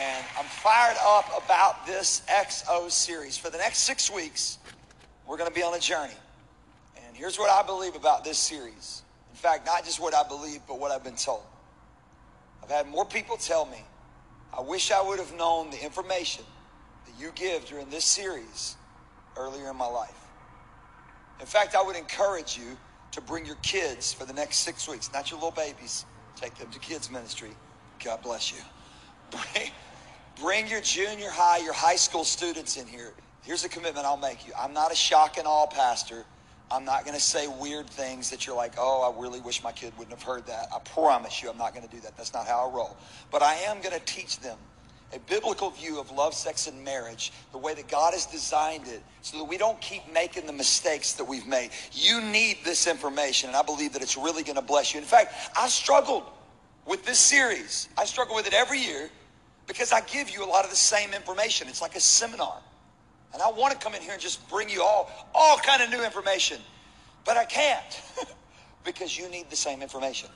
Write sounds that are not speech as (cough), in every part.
And I'm fired up about this XO series. For the next six weeks, we're going to be on a journey. And here's what I believe about this series. In fact, not just what I believe, but what I've been told. I've had more people tell me, I wish I would have known the information that you give during this series earlier in my life. In fact, I would encourage you to bring your kids for the next six weeks, not your little babies. Take them to kids' ministry. God bless you. (laughs) Bring, bring your junior high, your high school students in here. Here's a commitment I'll make you. I'm not a shock and awe pastor. I'm not going to say weird things that you're like, oh, I really wish my kid wouldn't have heard that. I promise you, I'm not going to do that. That's not how I roll. But I am going to teach them a biblical view of love, sex, and marriage, the way that God has designed it, so that we don't keep making the mistakes that we've made. You need this information, and I believe that it's really going to bless you. In fact, I struggled with this series. I struggle with it every year because I give you a lot of the same information. It's like a seminar. And I want to come in here and just bring you all all kind of new information. But I can't (laughs) because you need the same information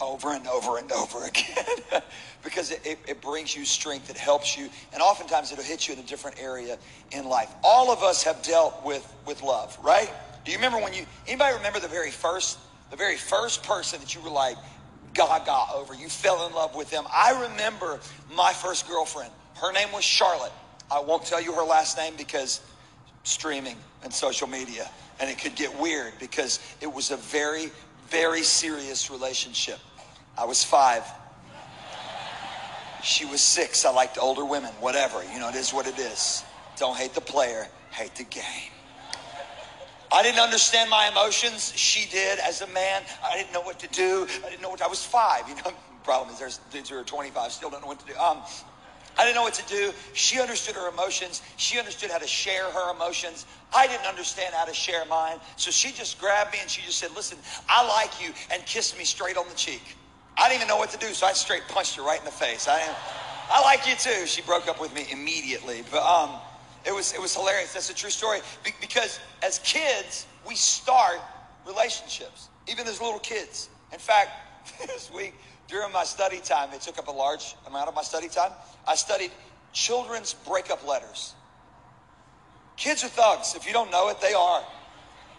over and over and over (laughs) again because it, it, it, brings you strength, it helps you, and oftentimes it'll hit you in a different area in life. All of us have dealt with, with love, right? Do you remember when you, anybody remember the very first, the very first person that you were like gaga over? You fell in love with them. I remember my first girlfriend. Her name was Charlotte. I won't tell you her last name because streaming and social media, and it could get weird because it was a very, very serious relationship. I was five. She was six. I liked older women. Whatever. You know, it is what it is. Don't hate the player, hate the game. I didn't understand my emotions. She did as a man. I didn't know what to do. I didn't know what I was five. You know, (laughs) problem is there's dudes who are 25 still don't know what to do. Um, I didn't know what to do. She understood her emotions. She understood how to share her emotions. I didn't understand how to share mine. So she just grabbed me and she just said, Listen, I like you, and kissed me straight on the cheek. I didn't even know what to do, so I straight punched her right in the face. I, I like you too. She broke up with me immediately. But um, it was it was hilarious. That's a true story. Be- because as kids, we start relationships, even as little kids. In fact, (laughs) this week during my study time, it took up a large amount of my study time. I studied children's breakup letters. Kids are thugs. If you don't know it, they are.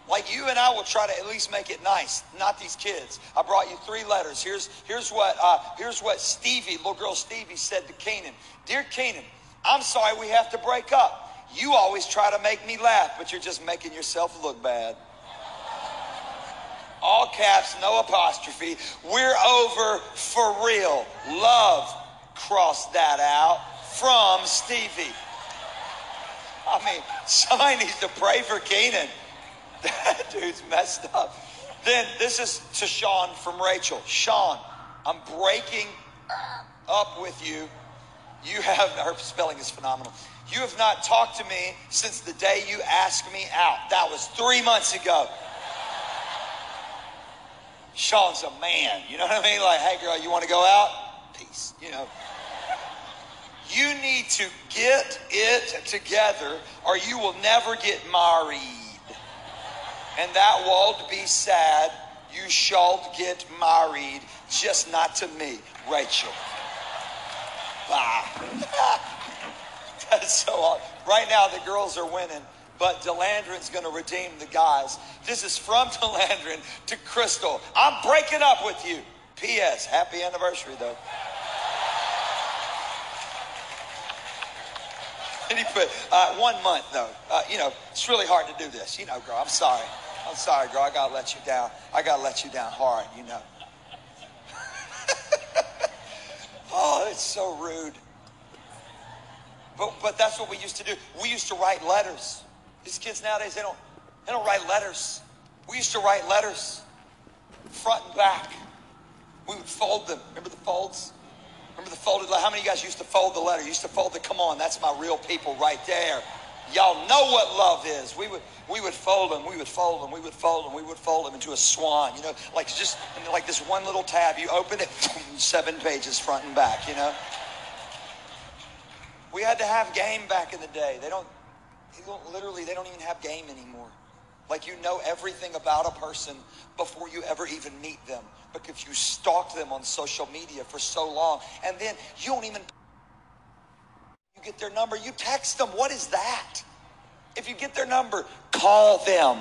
Like you and I will try to at least make it nice, not these kids. I brought you three letters. Here's here's what uh, here's what Stevie, little girl Stevie, said to Canaan Dear Canaan, I'm sorry we have to break up. You always try to make me laugh, but you're just making yourself look bad. All caps, no apostrophe. We're over for real. Love cross that out from Stevie. I mean, somebody needs to pray for Keenan. (laughs) That dude's messed up. Then this is to Sean from Rachel. Sean, I'm breaking up with you. You have, her spelling is phenomenal. You have not talked to me since the day you asked me out. That was three months ago. Sean's a man. You know what I mean? Like, hey, girl, you want to go out? Peace. You know. You need to get it together or you will never get married and that won't be sad. You shall get married, just not to me, Rachel. That's (laughs) (laughs) so odd. Right now, the girls are winning, but Delandrin's going to redeem the guys. This is from (laughs) Delandrin to Crystal. I'm breaking up with you. P.S. Happy anniversary, though. And he put uh, one month, though. Uh, you know, it's really hard to do this. You know, girl, I'm sorry. I'm sorry, girl. I gotta let you down. I gotta let you down hard, you know. (laughs) oh, it's so rude. But but that's what we used to do. We used to write letters. These kids nowadays they don't they don't write letters. We used to write letters, front and back. We would fold them. Remember the folds? Remember the folded letter? How many of you guys used to fold the letter? You used to fold the come on, that's my real people right there. Y'all know what love is. We would we would fold them, we would fold them, we would fold them, we would fold them into a swan, you know, like just like this one little tab. You open it, seven pages front and back, you know. We had to have game back in the day. They don't, they don't literally, they don't even have game anymore. Like you know everything about a person before you ever even meet them because you stalked them on social media for so long. And then you don't even You get their number, you text them. What is that? If you get their number, call them.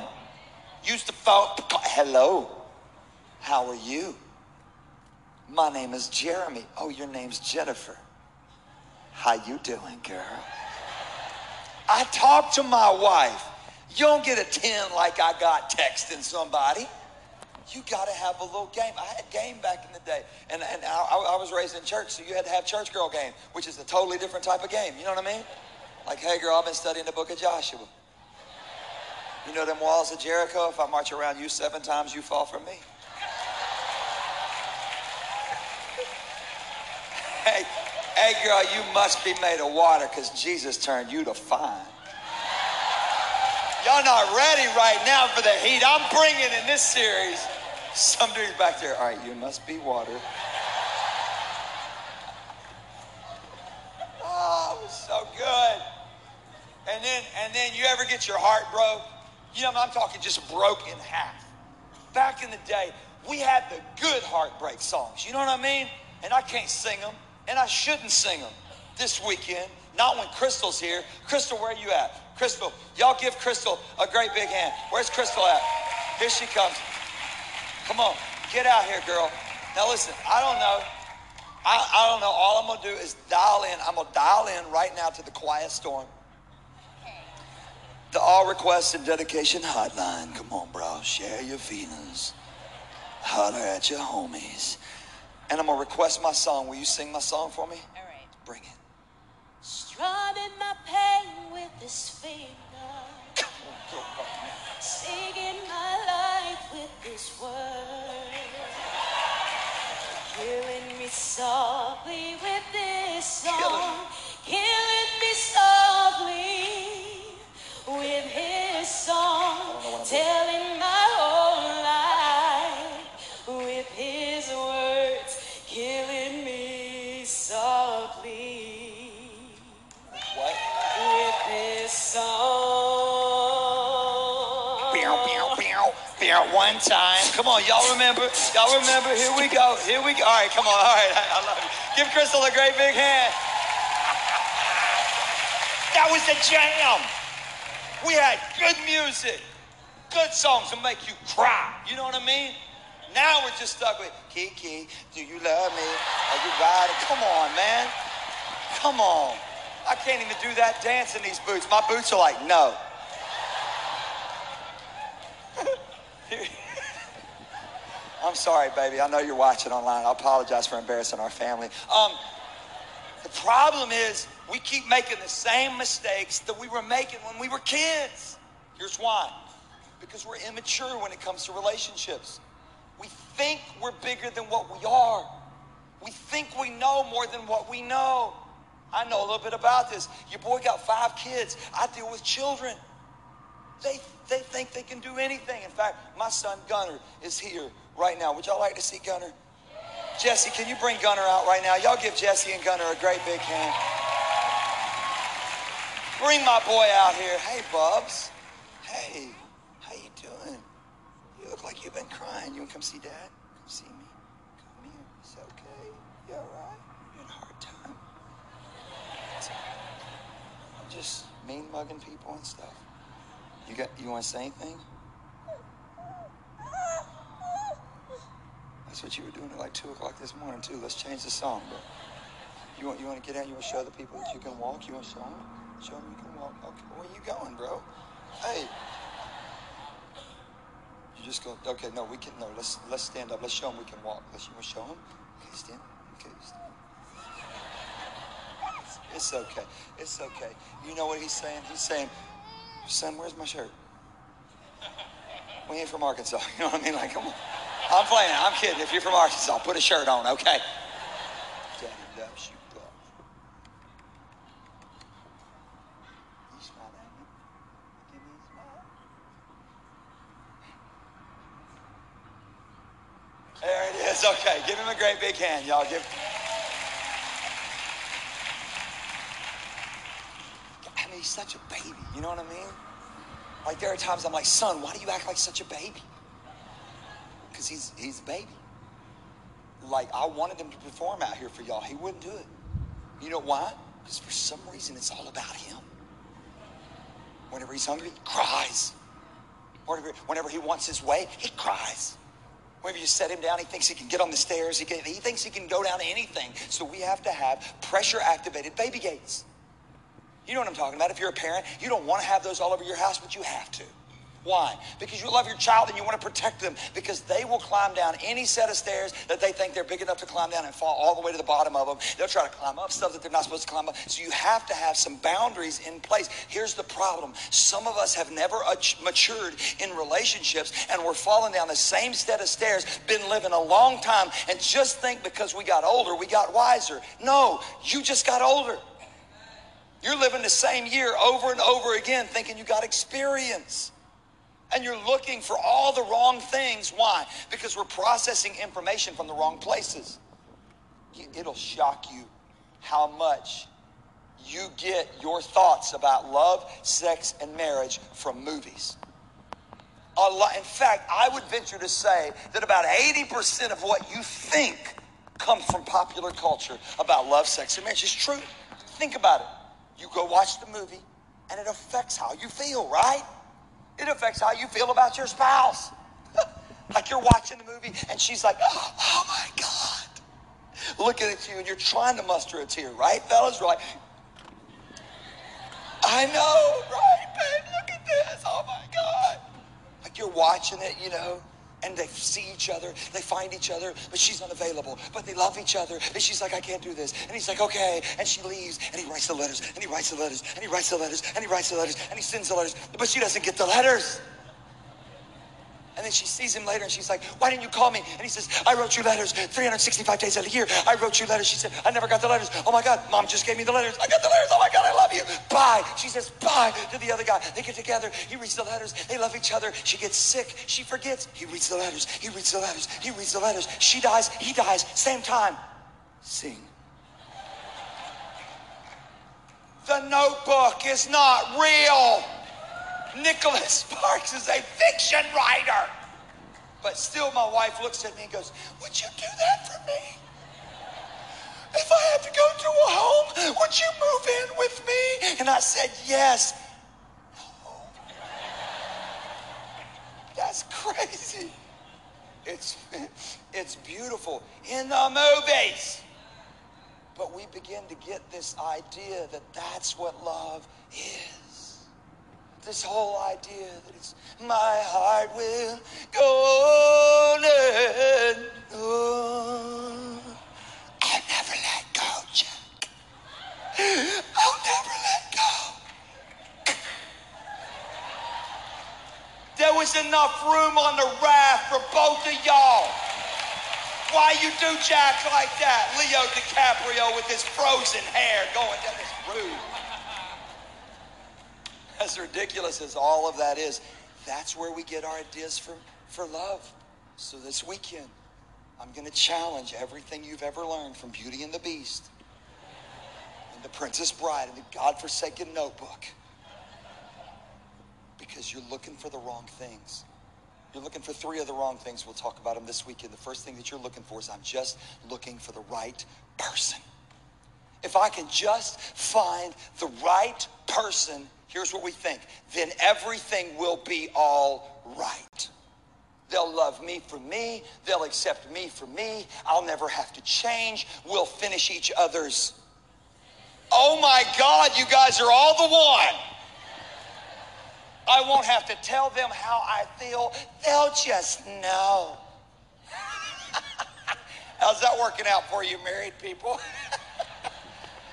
Use the phone. Hello. How are you? My name is Jeremy. Oh, your name's Jennifer. How you doing, girl? I talk to my wife. You don't get a 10 like I got texting somebody. You got to have a little game. I had game back in the day. And, and I, I was raised in church, so you had to have church girl game, which is a totally different type of game. You know what I mean? Like, hey, girl, I've been studying the book of Joshua. You know them walls of Jericho? If I march around you seven times, you fall from me. (laughs) Hey, hey, girl, you must be made of water because Jesus turned you to fine. Y'all not ready right now for the heat I'm bringing in this series. Some dude's back there. All right, you must be water. Oh, it was so good. And then, and then you ever get your heart broke? You know, I'm talking just broke in half. Back in the day, we had the good heartbreak songs. You know what I mean? And I can't sing them, and I shouldn't sing them this weekend. Not when Crystal's here. Crystal, where you at? Crystal, y'all give Crystal a great big hand. Where's Crystal at? Here she comes. Come on, get out here, girl. Now listen, I don't know. I, I don't know. All I'm gonna do is dial in. I'm gonna dial in right now to the quiet storm. The all requests and dedication hotline. Come on, bro. Share your feelings. Holler at your homies. And I'm gonna request my song. Will you sing my song for me? All right. Bring it. Strumming my pain with this finger. Singing my life with this word. Killing me softly with this song. Killing me softly bow. One time. Come on, y'all remember? Y'all remember? Here we go. Here we go. All right, come on. All right, I, (laughs) I love you. Give Crystal a great big hand. That was the jam. We had good music, good songs to make you cry. You know what I mean? Now we're just stuck with Kiki, do you love me? Are you riding? Come on, man. Come on. I can't even do that dance in these boots. My boots are like, no. I'm sorry, baby. I know you're watching online. I apologize for embarrassing our family. Um, the problem is we keep making the same mistakes that we were making when we were kids. Here's why. Because we're immature when it comes to relationships. We think we're bigger than what we are. We think we know more than what we know. I know a little bit about this. Your boy got five kids. I deal with children. They, they think they can do anything. In fact, my son Gunner is here right now. Would y'all like to see Gunner? Jesse, can you bring Gunner out right now? Y'all give Jesse and Gunner a great big hand. Bring my boy out here. Hey, Bubs. Hey, how you doing? You look like you've been crying. You want to come see Dad? Come see me. Come here. It's okay. You all right? You're in a hard time. I'm just mean mugging people and stuff. You got? You want to say anything? That's what you were doing at like two o'clock this morning too. Let's change the song, bro. You want? You want to get out? You want to show the people that you can walk? You want to show them? Show them you can walk. Okay, where you going, bro? Hey. You just go. Okay, no, we can. No, let's let's stand up. Let's show them we can walk. Let's you want to show them? Okay, stand. Okay, stand. It's okay. It's okay. You know what he's saying? He's saying, son, where's my shirt? We ain't from Arkansas. (laughs) You know what I mean? Like, come on. I'm playing. I'm kidding. If you're from Arkansas, put a shirt on, okay? Daddy loves you, bro. You smile at me? Give me a smile. There it is. Okay, give him a great big hand, y'all. Give. I mean, he's such a baby. You know what I mean? Like there are times I'm like, son, why do you act like such a baby? Because he's he's a baby. Like I wanted him to perform out here for y'all. He wouldn't do it. You know why? Because for some reason, it's all about him. Whenever he's hungry, he cries. Whenever, whenever he wants his way, he cries. Whenever you set him down, he thinks he can get on the stairs. He, can, he thinks he can go down anything. So we have to have pressure activated baby gates. You know what I'm talking about. If you're a parent, you don't want to have those all over your house, but you have to. Why? Because you love your child and you want to protect them because they will climb down any set of stairs that they think they're big enough to climb down and fall all the way to the bottom of them. They'll try to climb up stuff that they're not supposed to climb up. So you have to have some boundaries in place. Here's the problem some of us have never matured in relationships and we're falling down the same set of stairs, been living a long time, and just think because we got older, we got wiser. No, you just got older. You're living the same year over and over again thinking you got experience and you're looking for all the wrong things. Why? Because we're processing information from the wrong places. It'll shock you how much you get your thoughts about love, sex, and marriage from movies. A lot, in fact, I would venture to say that about 80% of what you think comes from popular culture about love, sex, and marriage. It's true. Think about it. You go watch the movie, and it affects how you feel, right? It affects how you feel about your spouse. (laughs) like you're watching the movie and she's like, oh, oh, my God. Looking at you and you're trying to muster a tear, right, fellas? Right. I know, right, babe? Look at this. Oh my God. Like you're watching it, you know and they see each other, they find each other, but she's unavailable. But they love each other, and she's like, I can't do this. And he's like, okay. And she leaves, and he writes the letters, and he writes the letters, and he writes the letters, and he writes the letters, and he sends the letters, but she doesn't get the letters. And then she sees him later and she's like, Why didn't you call me? And he says, I wrote you letters 365 days out of the year. I wrote you letters. She said, I never got the letters. Oh my God, mom just gave me the letters. I got the letters. Oh my God, I love you. Bye. She says, Bye to the other guy. They get together. He reads the letters. They love each other. She gets sick. She forgets. He reads the letters. He reads the letters. He reads the letters. She dies. He dies. Same time. Sing. The notebook is not real. Nicholas Sparks is a fiction writer. But still, my wife looks at me and goes, Would you do that for me? If I had to go to a home, would you move in with me? And I said, Yes. (laughs) That's crazy. It's, it's beautiful in the movies. But we begin to get this idea that that's what love is this whole idea that it's my heart will go on and on. I'll never let go, Jack. I'll never let go. There was enough room on the raft for both of y'all. Why you do Jack like that? Leo DiCaprio with his frozen hair going down this room as ridiculous as all of that is, that's where we get our ideas for, for love. So this weekend, I'm going to challenge everything you've ever learned from Beauty and the Beast and The Princess Bride and the God-forsaken notebook because you're looking for the wrong things. You're looking for three of the wrong things. We'll talk about them this weekend. The first thing that you're looking for is I'm just looking for the right person. If I can just find the right person here's what we think then everything will be all right. They'll love me for me. They'll accept me for me. I'll never have to change. We'll finish each other's. Oh my God, you guys are all the one. I won't have to tell them how I feel. They'll just know. (laughs) How's that working out for you, married people? (laughs)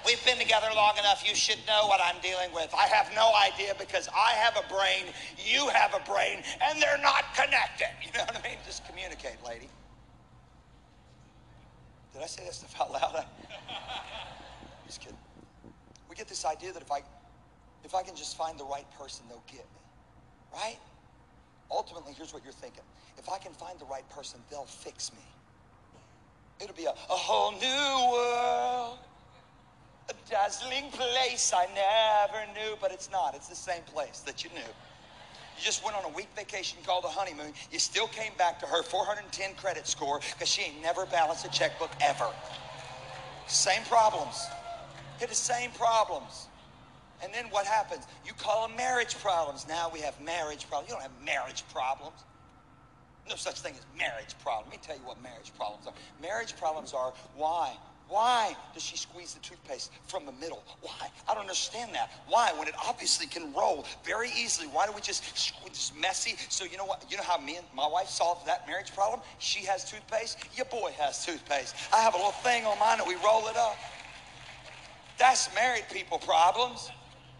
We've been together long enough. You should know what I'm dealing with. I have no idea because I have a brain, you have a brain, and they're not connected. (laughs) You know what I mean? Just communicate, lady. Did I say that stuff out loud? (laughs) just kidding. We get this idea that if I if I can just find the right person, they'll get me. Right? Ultimately, here's what you're thinking. If I can find the right person, they'll fix me. It'll be a, a whole new world a dazzling place I never knew, but it's not. It's the same place that you knew. You just went on a week vacation called a honeymoon. You still came back to her 410 credit score because she ain't never balanced a checkbook ever. Same problems. Hit the same problems. And then what happens? You call them marriage problems. Now we have marriage problems. You don't have marriage problems. No such thing as marriage problem. Let me tell you what marriage problems are. Marriage problems are why? Why does she squeeze the toothpaste from the middle? Why? I don't understand that. Why? When it obviously can roll very easily. Why do we just just messy? So you know what? You know how me and my wife solved that marriage problem? She has toothpaste. Your boy has toothpaste. I have a little thing on mine that we roll it up. That's married people problems.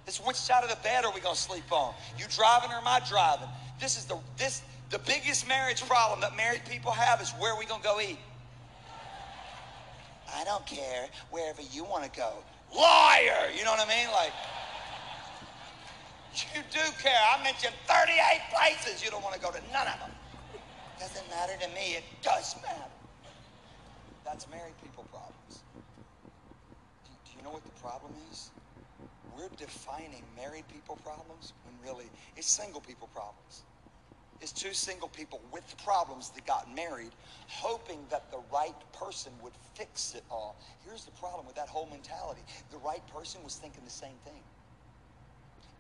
It's which side of the bed are we gonna sleep on? You driving or am I driving? This is the this the biggest marriage problem that married people have is where we gonna go eat? I don't care wherever you want to go. Liar! You know what I mean? Like, you do care. I mentioned 38 places. You don't want to go to none of them. Doesn't matter to me. It does matter. That's married people problems. Do, do you know what the problem is? We're defining married people problems when really it's single people problems is two single people with problems that got married, hoping that the right person would fix it all. Here's the problem with that whole mentality the right person was thinking the same thing.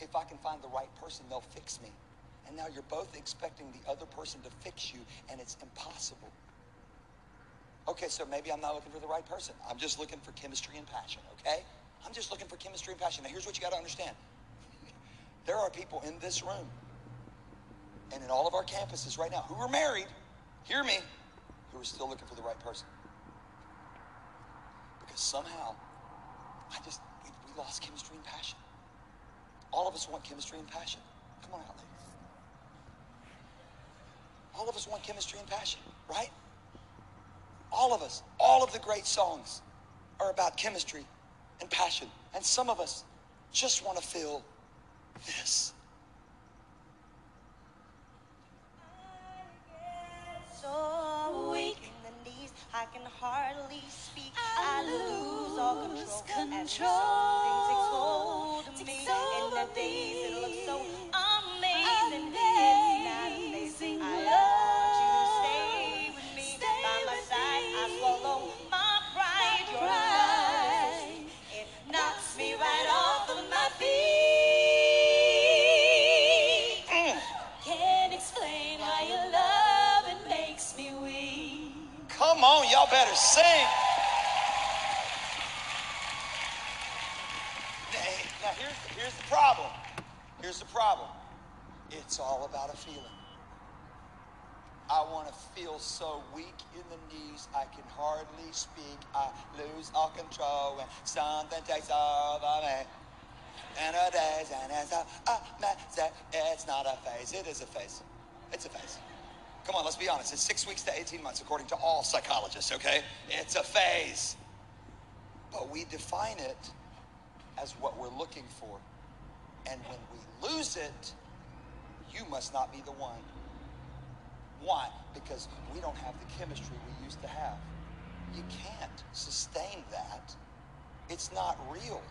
If I can find the right person, they'll fix me. And now you're both expecting the other person to fix you, and it's impossible. Okay, so maybe I'm not looking for the right person. I'm just looking for chemistry and passion, okay? I'm just looking for chemistry and passion. Now, here's what you got to understand (laughs) there are people in this room and in all of our campuses right now who are married, hear me, who are still looking for the right person. Because somehow, I just, we, we lost chemistry and passion. All of us want chemistry and passion. Come on out, ladies. All of us want chemistry and passion, right? All of us, all of the great songs are about chemistry and passion. And some of us just want to feel this. So weak in the knees, I can hardly speak. I, lose all control, control. as some things take hold of me. In the days it looks It's all about a feeling. I want to feel so weak in the knees I can hardly speak. I lose all control when something takes over me. And a and it's a, a mess. It's not a phase. It is a phase. It's a phase. Come on, let's be honest. It's six weeks to 18 months, according to all psychologists, okay? It's a phase. But we define it as what we're looking for. And when we lose it, you must not be the one. Why? Because we don't have the chemistry we used to have. You can't sustain that. It's not real.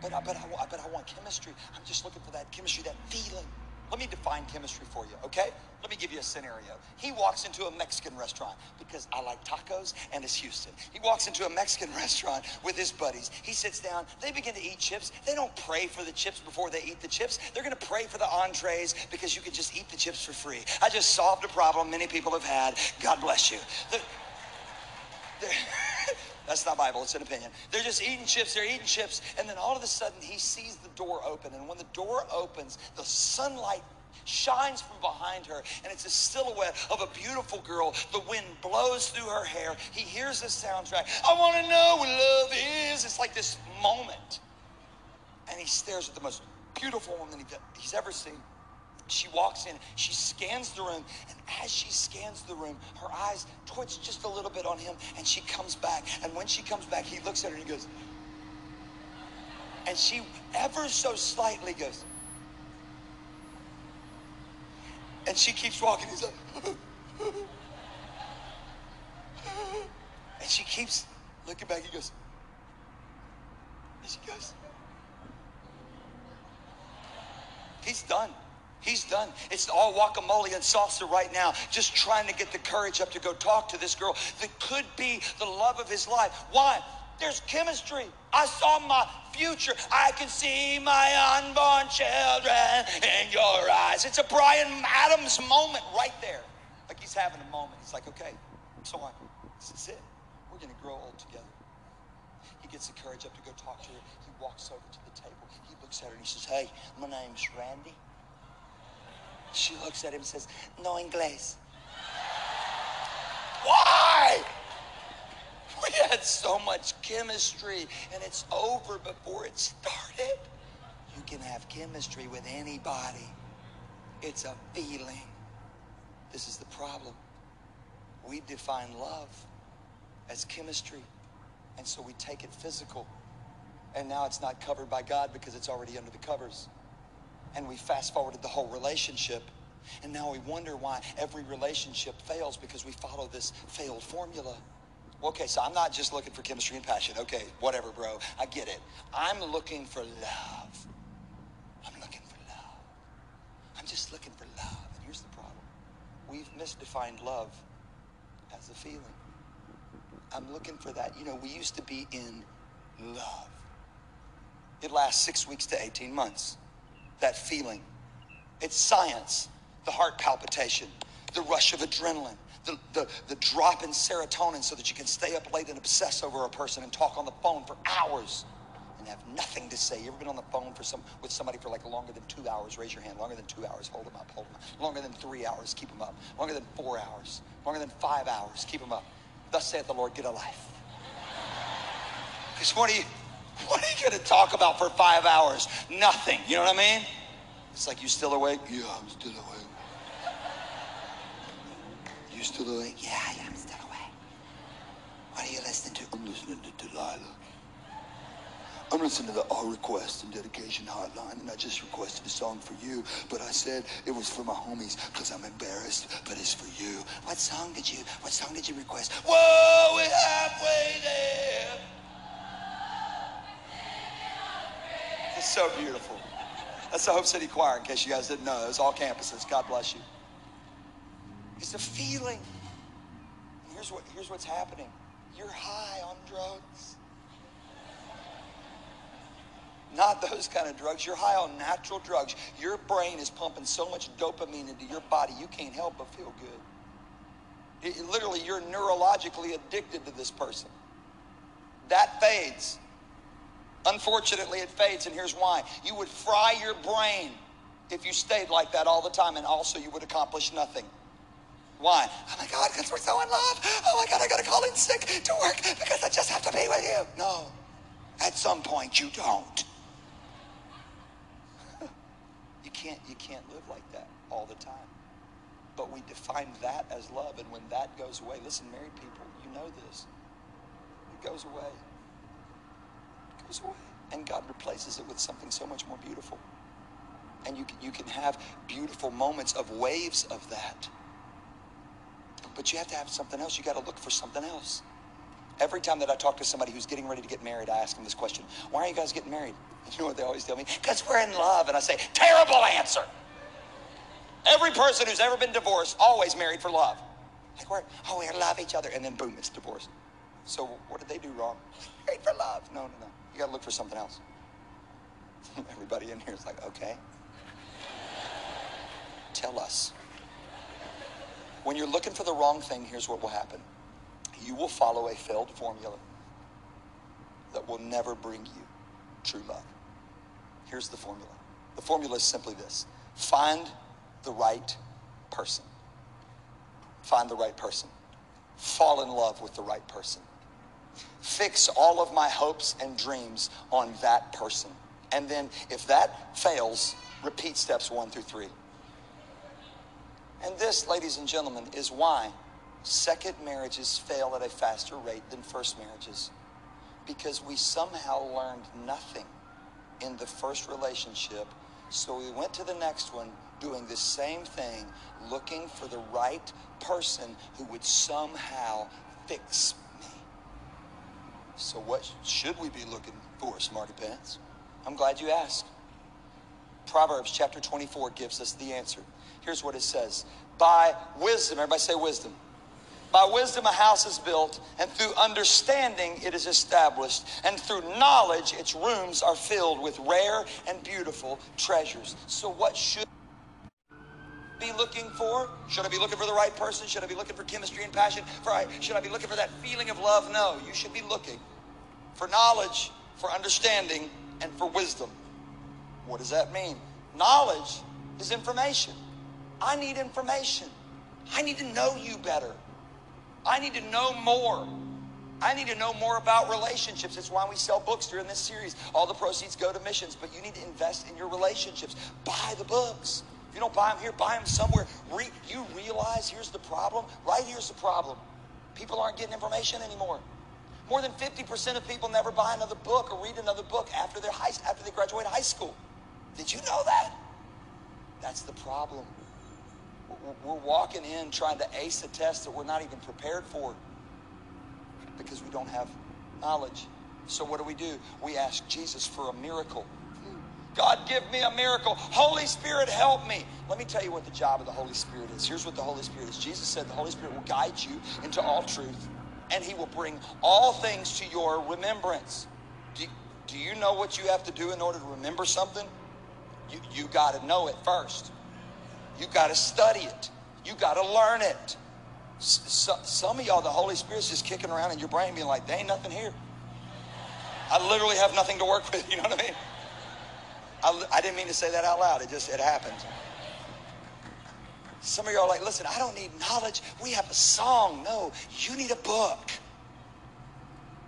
But I, but, I, but I want chemistry. I'm just looking for that chemistry, that feeling. Let me define chemistry for you, okay? Let me give you a scenario. He walks into a Mexican restaurant because I like tacos and it's Houston. He walks into a Mexican (laughs) restaurant with his buddies. He sits down. They begin to eat chips. They don't pray for the chips before they eat the chips. They're going to pray for the entrees because you can just eat the chips for free. I just solved a problem many people have had. God bless you. The- they're- (laughs) That's not Bible, it's an opinion. They're just eating chips, they're eating chips, and then all of a sudden he sees the door open. And when the door opens, the sunlight shines from behind her, and it's a silhouette of a beautiful girl. The wind blows through her hair. He hears the soundtrack. I want to know what love is. It's like this moment. And he stares at the most beautiful woman he's ever seen. She walks in, she scans the room, and as she scans the room, her eyes twitch just a little bit on him, and she comes back. And when she comes back, he looks at her and he goes, and she ever so slightly goes, and she keeps walking. He's like, and she keeps looking back. He goes, and she goes, He's done. He's done. It's all guacamole and salsa right now, just trying to get the courage up to go talk to this girl that could be the love of his life. Why? there's chemistry. I saw my future. I can see my unborn children in your eyes. It's a Bryan Adams moment right there. Like he's having a moment. He's like, okay, so on. This is it. We're going to grow old together. He gets the courage up to go talk to her. He walks over to the table. He looks at her and he says, hey, my name's Randy. She looks at him and says, no inglés. Why? We had so much chemistry and it's over before it started. You can have chemistry with anybody. It's a feeling. This is the problem. We define love as chemistry, and so we take it physical. And now it's not covered by God because it's already under the covers. And we fast forwarded the whole relationship. And now we wonder why every relationship fails because we follow this failed formula. Okay, so I'm not just looking for chemistry and passion. Okay, whatever, bro. I get it. I'm looking for love. I'm looking for love. I'm just looking for love. And here's the problem we've misdefined love as a feeling. I'm looking for that. You know, we used to be in love. It lasts six weeks to 18 months. That feeling. It's science. The heart palpitation, the rush of adrenaline, the, the, the drop in serotonin so that you can stay up late and obsess over a person and talk on the phone for hours and have nothing to say. You ever been on the phone for some with somebody for like longer than two hours? Raise your hand. Longer than two hours, hold them up, hold them up. Longer than three hours, keep them up. Longer than four hours, longer than five hours, keep them up. Thus saith the Lord, get a life. Because what are you (laughs) what are you gonna talk about for five hours? Nothing. You know what I mean? It's like you still awake? Yeah, I'm still awake. You still awake? Yeah, yeah, I'm still awake. What are you listening to? I'm listening to Delilah. I'm listening to the All Request and Dedication Hotline, and I just requested a song for you, but I said it was for my homies because I'm embarrassed, but it's for you. What song did you, what song did you request? Whoa, we're halfway there. It's so beautiful. That's the Hope City Choir, in case you guys didn't know. It was all campuses. God bless you. It's a feeling. Here's what here's what's happening. You're high on drugs. Not those kind of drugs. You're high on natural drugs. Your brain is pumping so much dopamine into your body, you can't help but feel good. It, literally, you're neurologically addicted to this person. That fades. Unfortunately, it fades, and here's why. You would fry your brain if you stayed like that all the time, and also you would accomplish nothing. Why? Oh my God, because we're so in love. Oh my God, I gotta call in sick to work because I just have to be with you. No, at some point you don't. (laughs) you can't. You can't live like that all the time. But we define that as love, and when that goes away, listen, married people, you know this. It goes away. Goes away, and God replaces it with something so much more beautiful. And you can, you can have beautiful moments of waves of that. But you have to have something else. You got to look for something else. Every time that I talk to somebody who's getting ready to get married, I ask them this question Why are you guys getting married? (laughs) You know what they always tell me? Because we're in love. And I say, Terrible answer. Every person who's ever been divorced always married for love. Like, we're, oh, we love each other. And then boom, it's divorce. So what did they do wrong? (laughs) Married for love. No, no, no. You got to look for something else. (laughs) Everybody in here is like, okay. Tell us. When you're looking for the wrong thing, here's what will happen you will follow a failed formula that will never bring you true love. Here's the formula the formula is simply this find the right person. Find the right person. Fall in love with the right person. Fix all of my hopes and dreams on that person. And then, if that fails, repeat steps one through three. And this, ladies and gentlemen, is why second marriages fail at a faster rate than first marriages. Because we somehow learned nothing in the first relationship. So we went to the next one doing the same thing, looking for the right person who would somehow fix. So, what should we be looking for, Smarty Pants? I'm glad you asked. Proverbs chapter 24 gives us the answer. Here's what it says By wisdom, everybody say wisdom. By wisdom a house is built, and through understanding it is established, and through knowledge its rooms are filled with rare and beautiful treasures. So, what should be looking for? Should I be looking for the right person? Should I be looking for chemistry and passion? For I, should I be looking for that feeling of love? No, you should be looking for knowledge, for understanding, and for wisdom. What does that mean? Knowledge is information. I need information. I need to know you better. I need to know more. I need to know more about relationships. It's why we sell books during this series. All the proceeds go to missions, but you need to invest in your relationships. Buy the books. If you don't buy them here, buy them somewhere. Re- you realize here's the problem? Right here's the problem. People aren't getting information anymore. More than 50% of people never buy another book or read another book after, their high, after they graduate high school. Did you know that? That's the problem. We're walking in trying to ace a test that we're not even prepared for because we don't have knowledge. So, what do we do? We ask Jesus for a miracle. God, give me a miracle. Holy Spirit, help me. Let me tell you what the job of the Holy Spirit is. Here's what the Holy Spirit is Jesus said the Holy Spirit will guide you into all truth, and He will bring all things to your remembrance. Do, do you know what you have to do in order to remember something? You, you got to know it first. You got to study it. You got to learn it. So, some of y'all, the Holy Spirit's just kicking around in your brain, being like, "There ain't nothing here." I literally have nothing to work with. (laughs) You know what I mean? I, I didn't mean to say that out loud. It just it happened. Some of y'all are like, "Listen, I don't need knowledge. We have a song." No, you need a book.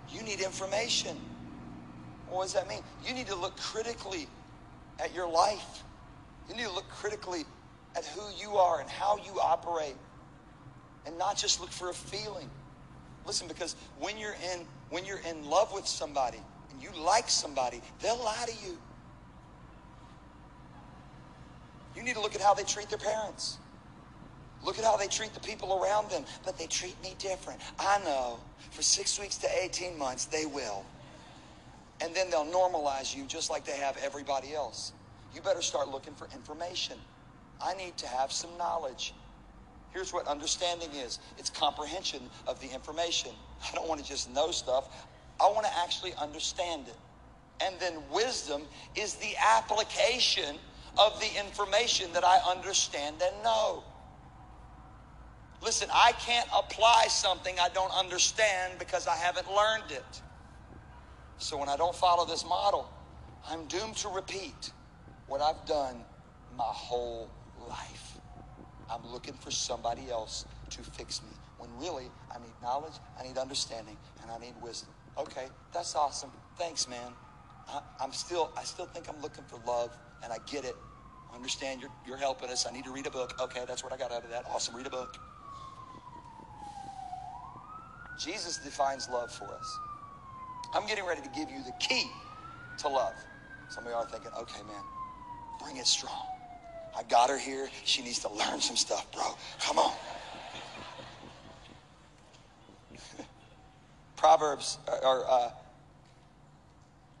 You need information. What does that mean? You need to look critically at your life. You need to look critically at who you are and how you operate and not just look for a feeling. Listen, because when you're in when you're in love with somebody and you like somebody, they'll lie to you. You need to look at how they treat their parents. Look at how they treat the people around them, but they treat me different. I know. For 6 weeks to 18 months they will. And then they'll normalize you just like they have everybody else. You better start looking for information. I need to have some knowledge. Here's what understanding is it's comprehension of the information. I don't want to just know stuff, I want to actually understand it. And then wisdom is the application of the information that I understand and know. Listen, I can't apply something I don't understand because I haven't learned it. So when I don't follow this model, I'm doomed to repeat what I've done my whole life. I'm looking for somebody else to fix me when really I need knowledge, I need understanding, and I need wisdom. Okay, that's awesome. Thanks, man. I, am still, I still think I'm looking for love, and I get it. I understand you're, you're helping us. I need to read a book. Okay, that's what I got out of that. Awesome. Read a book. Jesus defines love for us. I'm getting ready to give you the key to love. Some of y'all are thinking, okay, man, bring it strong. I got her here. She needs to learn some stuff, bro. Come on. (laughs) Proverbs, or uh,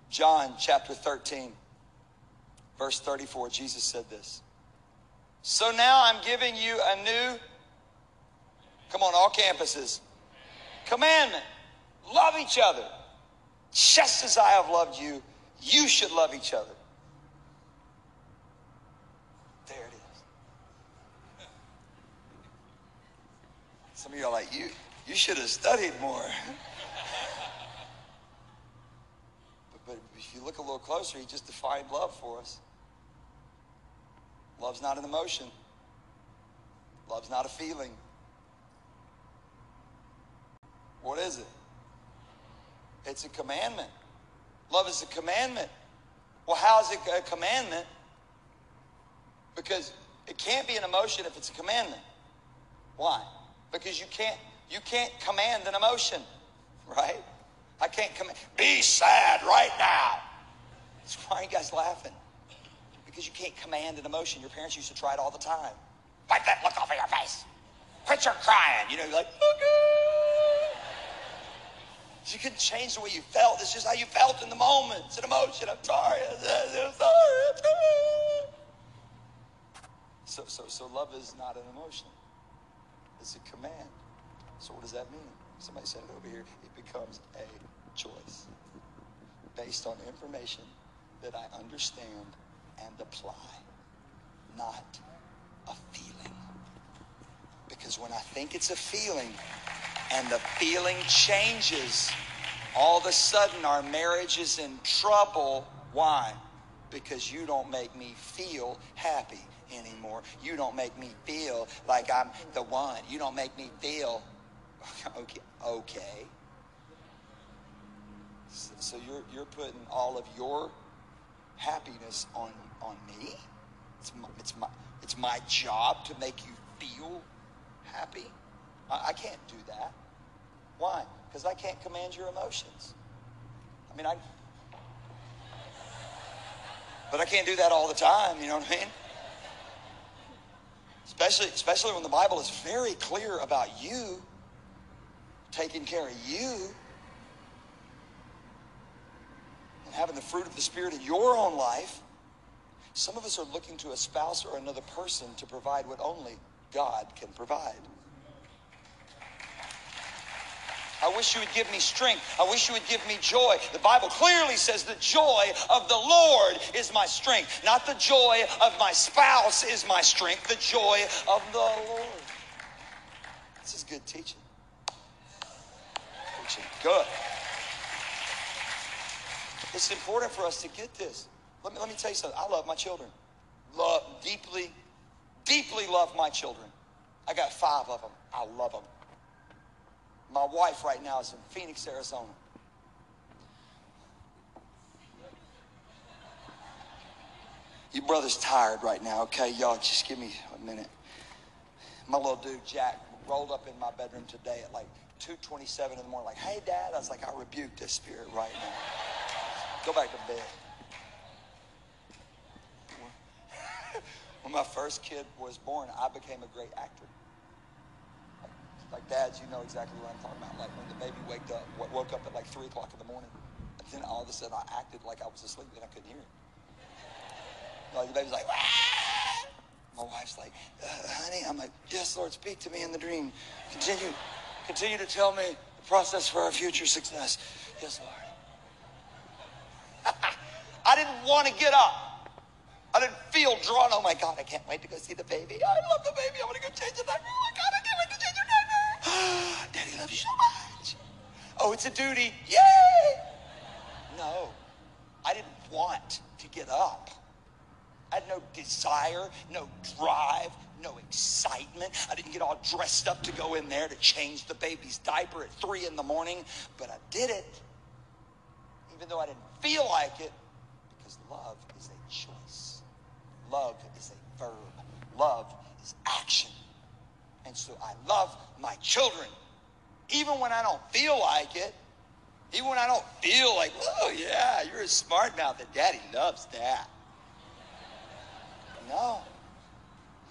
John chapter 13, verse 34, Jesus said this. So now I'm giving you a new, come on, all campuses, commandment. Love each other. Just as I have loved you, you should love each other. There it is. Some of you are like, you, you should have studied more. but, but if you look a little closer, he just defined love for us. Love's not an emotion. Love's not a feeling. What is it? It's a commandment. Love is a commandment. Well, how is it a commandment? Because it can't be an emotion if it's a commandment. Why? because you can't you can't command an emotion, (laughs) right? I can't command. Be sad right now. That's why you guys laughing? Because you can't command an emotion. Your parents used to try it all the time. Wipe that look off of your face. Quit your crying. You know, you're like, okay. You couldn't change the way you felt. It's just how you felt in the moment. It's an emotion. I'm sorry. I'm sorry. I'm sorry. So, so, so love is not an emotion. It's a command. So, what does that mean? Somebody said it over here. It becomes a choice based on information that I understand and apply, not a feeling. Because when I think it's a feeling and the feeling changes, all of a sudden our marriage is in trouble. Why? Because you don't make me feel happy anymore. You don't make me feel like I'm the one. You don't make me feel (laughs) okay. Okay. So you're you're putting all of your happiness on on me. It's my, it's my it's my job to make you feel happy. I, I can't do that. Why? Because I can't command your emotions. I mean, I. But I can't do that all the time. You know what I mean? Especially, especially when the Bible is very clear about you taking care of you and having the fruit of the Spirit in your own life. Some of us are looking to a spouse or another person to provide what only God can provide. I wish you would give me strength. I wish you would give me joy. The Bible clearly says the joy of the Lord is my strength, not the joy of my spouse is my strength, the joy of the Lord. This is good teaching. Teaching. Good. It's important for us to get this. Let me, let me tell you something. I love my children. Love, deeply, deeply love my children. I got five of them. I love them. My wife right now is in Phoenix, Arizona. Your brother's tired right now, okay? Y'all, just give me a minute. My little dude, Jack, rolled up in my bedroom today at like 2.27 in the morning, like, hey, Dad. I was like, I rebuke this spirit right now. Go back to bed. When my first kid was born, I became a great actor. Like dads, you know exactly what I'm talking about. Like when the baby waked up, woke up at like three o'clock in the morning, and then all of a sudden I acted like I was asleep and I couldn't hear it. Like the baby's like, Wah! my wife's like, uh, honey, I'm like, yes, Lord, speak to me in the dream. Continue, continue to tell me the process for our future success. Yes, Lord. (laughs) I didn't want to get up. I didn't feel drawn. Oh my God, I can't wait to go see the baby. I love the baby. I want to go change the diaper. Oh my God, I can't wait to change your diaper. (gasps) Daddy loves you so much. Oh, it's a duty. Yay! No, I didn't want to get up. I had no desire, no drive, no excitement. I didn't get all dressed up to go in there to change the baby's diaper at three in the morning, but I did it, even though I didn't feel like it, because love is a choice. Love is a verb. Love is action. And so I love my children, even when I don't feel like it. Even when I don't feel like, oh yeah, you're a smart mouth, and daddy loves that. No.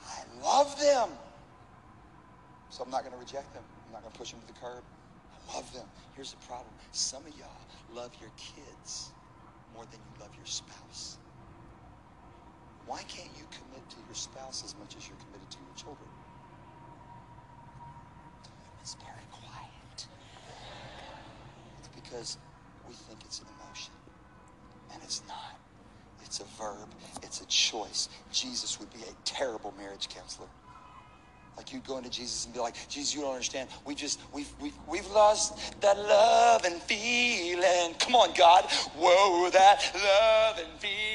I love them. So I'm not going to reject them. I'm not going to push them to the curb. I love them. Here's the problem. Some of y'all love your kids more than you love your spouse. Why can't you commit to your spouse as much as you're committed to your children? It's very quiet. It's because we think it's an emotion, and it's not. It's a verb, it's a choice. Jesus would be a terrible marriage counselor. Like you'd go into Jesus and be like, Jesus, you don't understand. We just we've we've we've lost that love and feeling. Come on, God. Whoa, that love and feeling.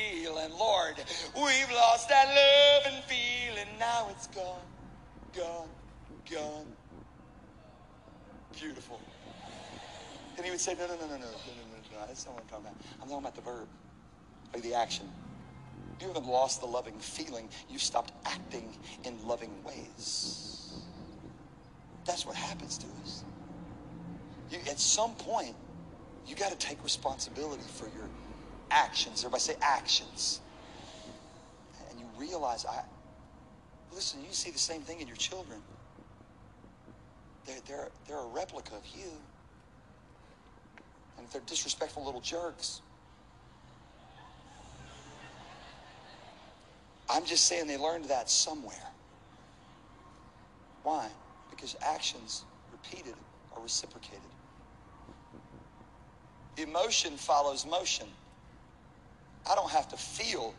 Lord, we've lost that love and feeling. Now it's gone, gone, gone. Beautiful. And he would say, No, no, no, no, no, no, no, no, no. That's not what I'm talking about. I'm talking about the verb. Like the action. You haven't lost the loving feeling. You've stopped acting in loving ways. That's what happens to us. You, at some point, you got to take responsibility for your actions. Everybody say actions. Realize, I listen. You see the same thing in your children. They're they're they're a replica of you. And if they're disrespectful little jerks, I'm just saying they learned that somewhere. Why? Because actions repeated are reciprocated. Emotion follows motion. I don't have to feel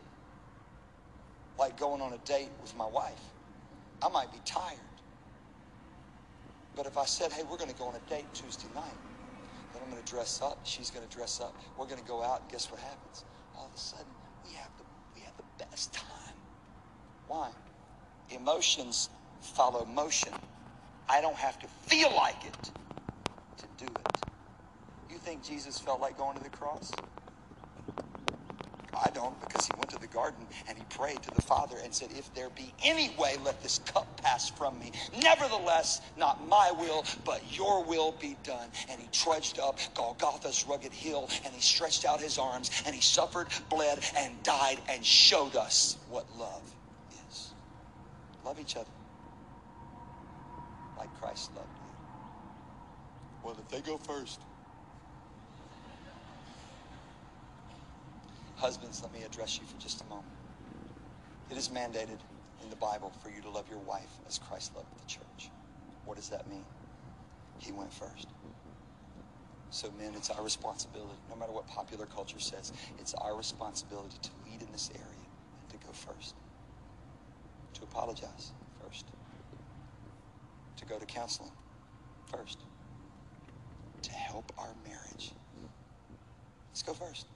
like going on a date with my wife. I might be tired. But if I said, hey, we're going to go on a date Tuesday night, then I'm going to dress up, she's going to dress up, we're going to go out, and guess what happens? All of a sudden, we have the, we have the best time. Why? Emotions follow motion. I don't have to feel like it to do it. You think Jesus felt like going to the cross? I don't because he went to the garden and he prayed to the Father and said, If there be any way, let this cup pass from me. Nevertheless, not my will, but your will be done. And he trudged up Golgotha's rugged hill and he stretched out his arms and he suffered, bled, and died and showed us what love is. Love each other like Christ loved you. Well, if they go first. Husbands, let me address you for just a moment. It is mandated in the Bible for you to love your wife as Christ loved the church. What does that mean? He went first. So, men, it's our responsibility, no matter what popular culture says, it's our responsibility to lead in this area and to go first, to apologize first, to go to counseling first, to help our marriage. Let's go first.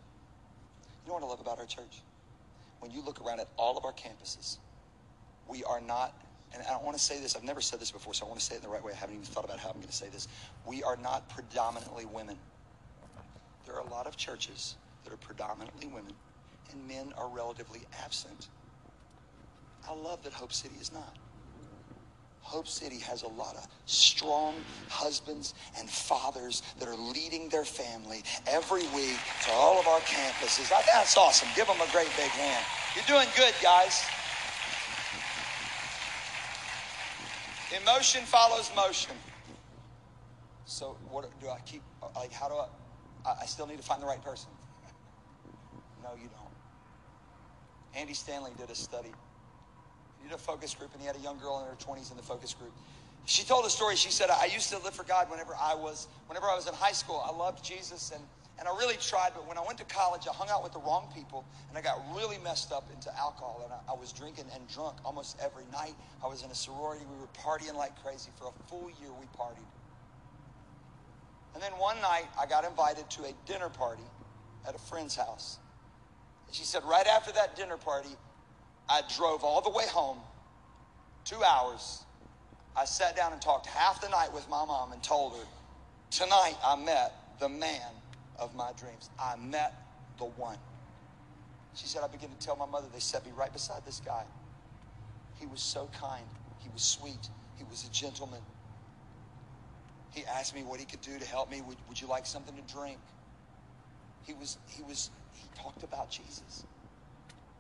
You know what I love about our church? When you look around at all of our campuses, we are not, and I don't want to say this, I've never said this before, so I want to say it in the right way. I haven't even thought about how I'm going to say this. We are not predominantly women. There are a lot of churches that are predominantly women, and men are relatively absent. I love that Hope City is not. Hope City has a lot of strong husbands and fathers that are leading their family every week to all of our campuses. That's awesome. Give them a great big hand. You're doing good, guys. Emotion follows motion. So, what do I keep? Like, how do I? I, still need to find the right person. (laughs) No, you don't. Andy Stanley did a study did a focus group, and he had a young girl in her 20s in the focus group. She told a story. She said, I used to live for God whenever I was, whenever I was in high school. I loved Jesus, and, and I really tried, but when I went to college, I hung out with the wrong people, and I got really messed up into alcohol, and I, I was drinking and drunk almost every night. I was in a sorority. We were partying like crazy. For a full year, we partied. And then one night, I got invited to a dinner party at a friend's house. And she said, right after that dinner party, I drove all the way home, two hours. I sat down and talked half the night with my mom and told her, Tonight I met the man of my dreams. I met the one. She said, I began to tell my mother, they set me right beside this guy. He was so kind. He was sweet. He was a gentleman. He asked me what he could do to help me. Would, would you like something to drink? He was, he was, he talked about Jesus.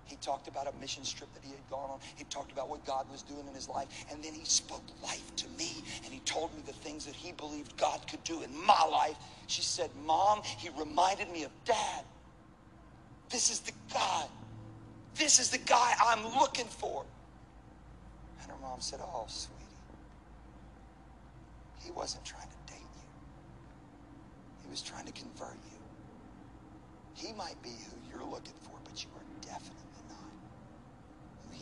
He talked about a mission trip that he had gone on. He talked about what God was doing in his life. And then he spoke life to me. And he told me the things that he believed God could do in my life. She said, Mom, he reminded me of dad. This is the guy. This is the guy I'm looking for. And her mom said, Oh, sweetie, he wasn't trying to date you, he was trying to convert you. He might be who you're looking for, but you are definitely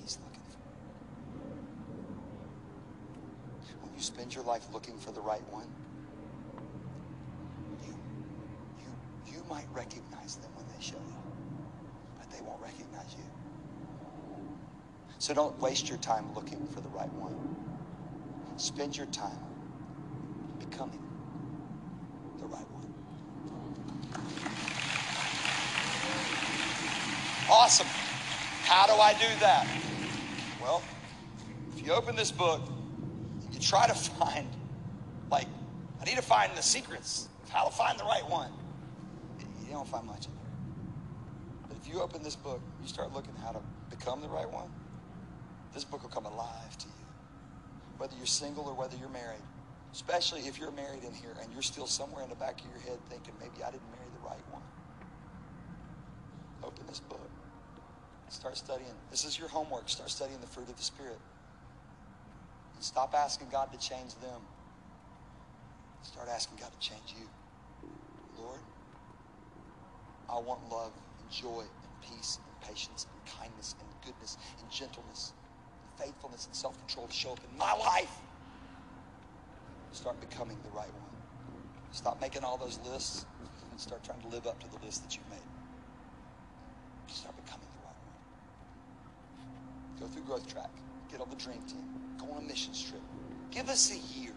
he's looking for. When you spend your life looking for the right one, you, you, you might recognize them when they show you, but they won't recognize you. So don't waste your time looking for the right one. Spend your time becoming the right one. Awesome. How do I do that? Well, if you open this book, try to find, like, I need to find the secrets of how to find the right one. You don't find much in there. But if you open this book, you start looking how to become the right one, this book will come alive to you. Whether you're single or whether you're married. Especially if you're married in here and you're still somewhere in the back of your head thinking, maybe I didn't marry the right one. Open this book. Start studying. This is your homework. Start studying the fruit of the Spirit. Stop asking God to change them. Start asking God to change you. Lord, I want love and joy and peace and patience and kindness and goodness and gentleness and faithfulness and self-control to show up in my life. Start becoming the right one. Stop making all those lists and start trying to live up to the list that you've made. Start becoming the right one. Go through growth track. Get on the dream team. Go on a mission trip. Give us a year.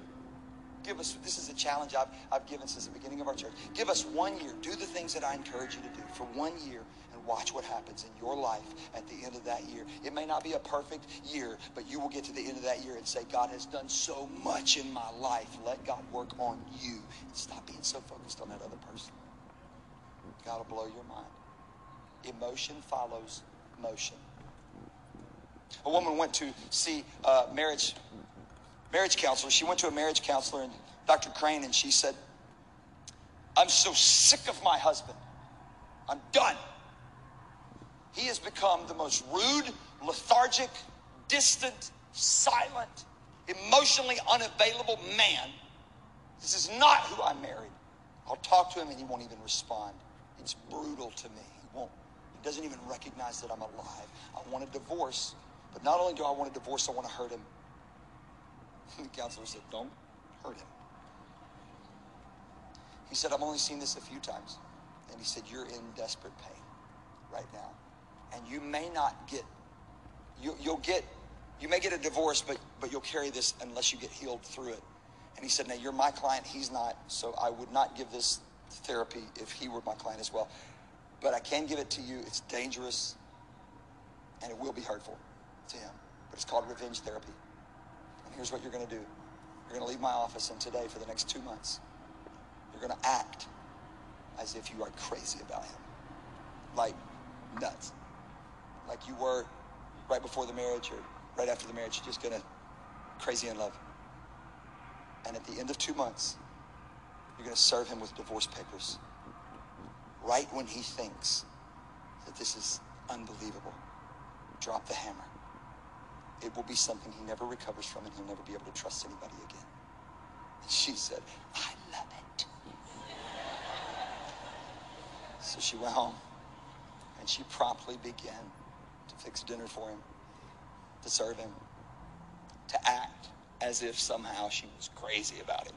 Give us, this is a challenge I've, I've given since the beginning of our church. Give us one year. Do the things that I encourage you to do for one year and watch what happens in your life at the end of that year. It may not be a perfect year, but you will get to the end of that year and say, God has done so much in my life. Let God work on you and stop being so focused on that other person. God will blow your mind. Emotion follows motion. A woman went to see a marriage marriage counselor. She went to a marriage counselor and Dr. Crane, and she said, "I'm so sick of my husband. I'm done. He has become the most rude, lethargic, distant, silent, emotionally unavailable man. This is not who I married. I'll talk to him and he won't even respond. It's brutal to me. He won't. He doesn't even recognize that I'm alive. I want a divorce, but not only do I want a divorce, I want to hurt him. (laughs) The counselor said, Don't hurt him. He said, I've only seen this a few times. And he said, You're in desperate pain right now. And you may not get, you, you'll get, you may get a divorce, but, but you'll carry this unless you get healed through it. And he said, Now you're my client, he's not. So I would not give this therapy if he were my client as well. But I can give it to you. It's dangerous and it will be hurtful to him. But it's called revenge therapy. And here's what you're going to do you're going to leave my office, and today, for the next two months, you're going to act as if you are crazy about him. Like nuts. Like you were right before the marriage or right after the marriage. You're just going to crazy in love. And at the end of two months, you're going to serve him with divorce papers. Right when he thinks that this is unbelievable, drop the hammer. It will be something he never recovers from and he'll never be able to trust anybody again. And she said, I love it. So she went home and she promptly began to fix dinner for him, to serve him, to act as if somehow she was crazy about him.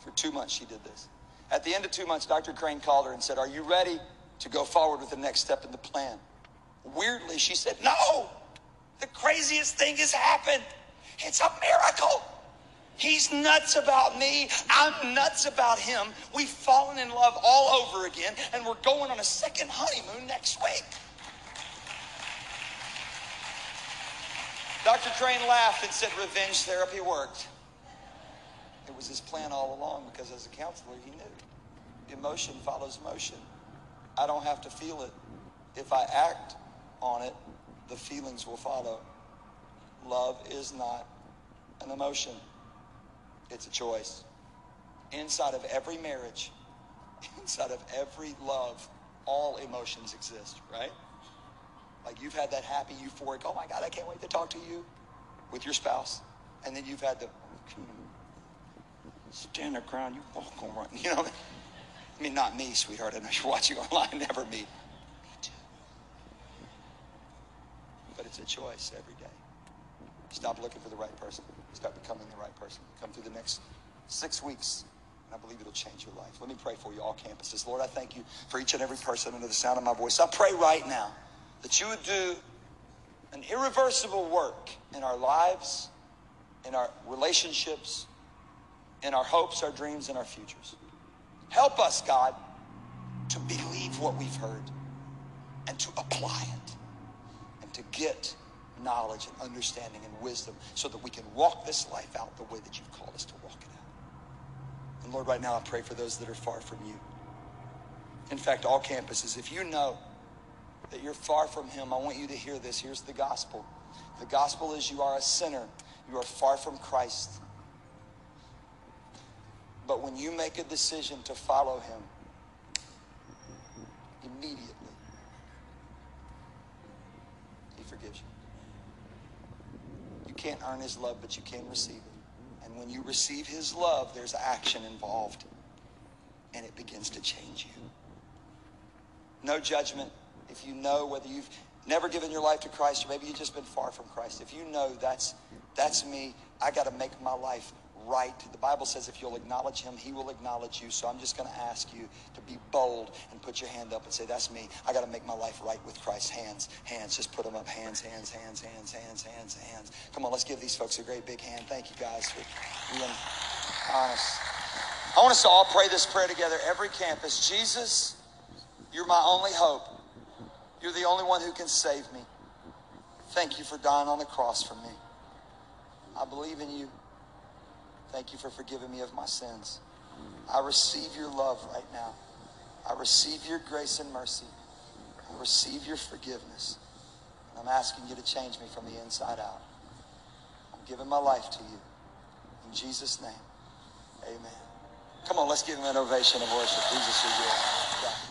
For two months, she did this. At the end of two months, Dr. Crane called her and said, Are you ready to go forward with the next step in the plan? Weirdly, she said, No, the craziest thing has happened. It's a miracle. He's nuts about me. I'm nuts about him. We've fallen in love all over again, and we're going on a second honeymoon next week. Dr. Crane laughed and said, Revenge therapy worked. It was his plan all along because as a counselor, he knew emotion follows motion. I don't have to feel it. If I act on it, the feelings will follow. Love is not an emotion, it's a choice. Inside of every marriage, (laughs) inside of every love, all emotions exist, right? Like you've had that happy, euphoric, oh my God, I can't wait to talk to you with your spouse. And then you've had the, stand your ground, you walk on right. (laughs) You know, I mean, not me, sweetheart. I know you're watching online, (laughs) never me. Me too. But it's a choice every day. Stop looking for the right person. Start becoming the right person. Come through the next six weeks, and I believe it'll change your life. Let me pray for you, all campuses. Lord, I thank you for each and every person under the sound of my voice. I pray right now that you would do an irreversible work in our lives, in our relationships, in our hopes, our dreams, and our futures. Help us, God, to believe what we've heard and to apply it get knowledge and understanding and wisdom so that we can walk this life out the way that you've called us to walk it out. And Lord, right now I pray for those that are far from you. In fact, all campuses, if you know that you're far from Him, I want you to hear this. Here's the gospel the gospel is you are a sinner, you are far from Christ. But when you make a decision to follow Him, immediately, He forgives you. You can't earn His love, but you can receive it. And when you receive his love, there's action involved. And it begins to change you. No judgment. If you know whether you've never given your life to Christ or maybe you've just been far from Christ, if you know that's that's me, I got to make my life right. The Bible says if you'll acknowledge him, he will acknowledge you. So I'm just going to ask you to be bold and put your hand up and say, That's me. I got to make my life right with Christ. Hands, hands. Just put them up. Hands, hands, hands, hands, hands, hands, hands. Come on, let's give these folks a great big hand. Thank you guys for being honest. I want us to all pray this prayer together, every campus. Jesus, you're my only hope. You're the only one who can save me. Thank you for dying on the cross for me. I believe in you. Thank you for forgiving me of my sins. I receive your love right now. I receive your grace and mercy. I receive your forgiveness. And I'm asking you to change me from the inside out. I'm giving my life to you. In Jesus' name, amen. Come on, let's give him an ovation of worship. Jesus, you're good.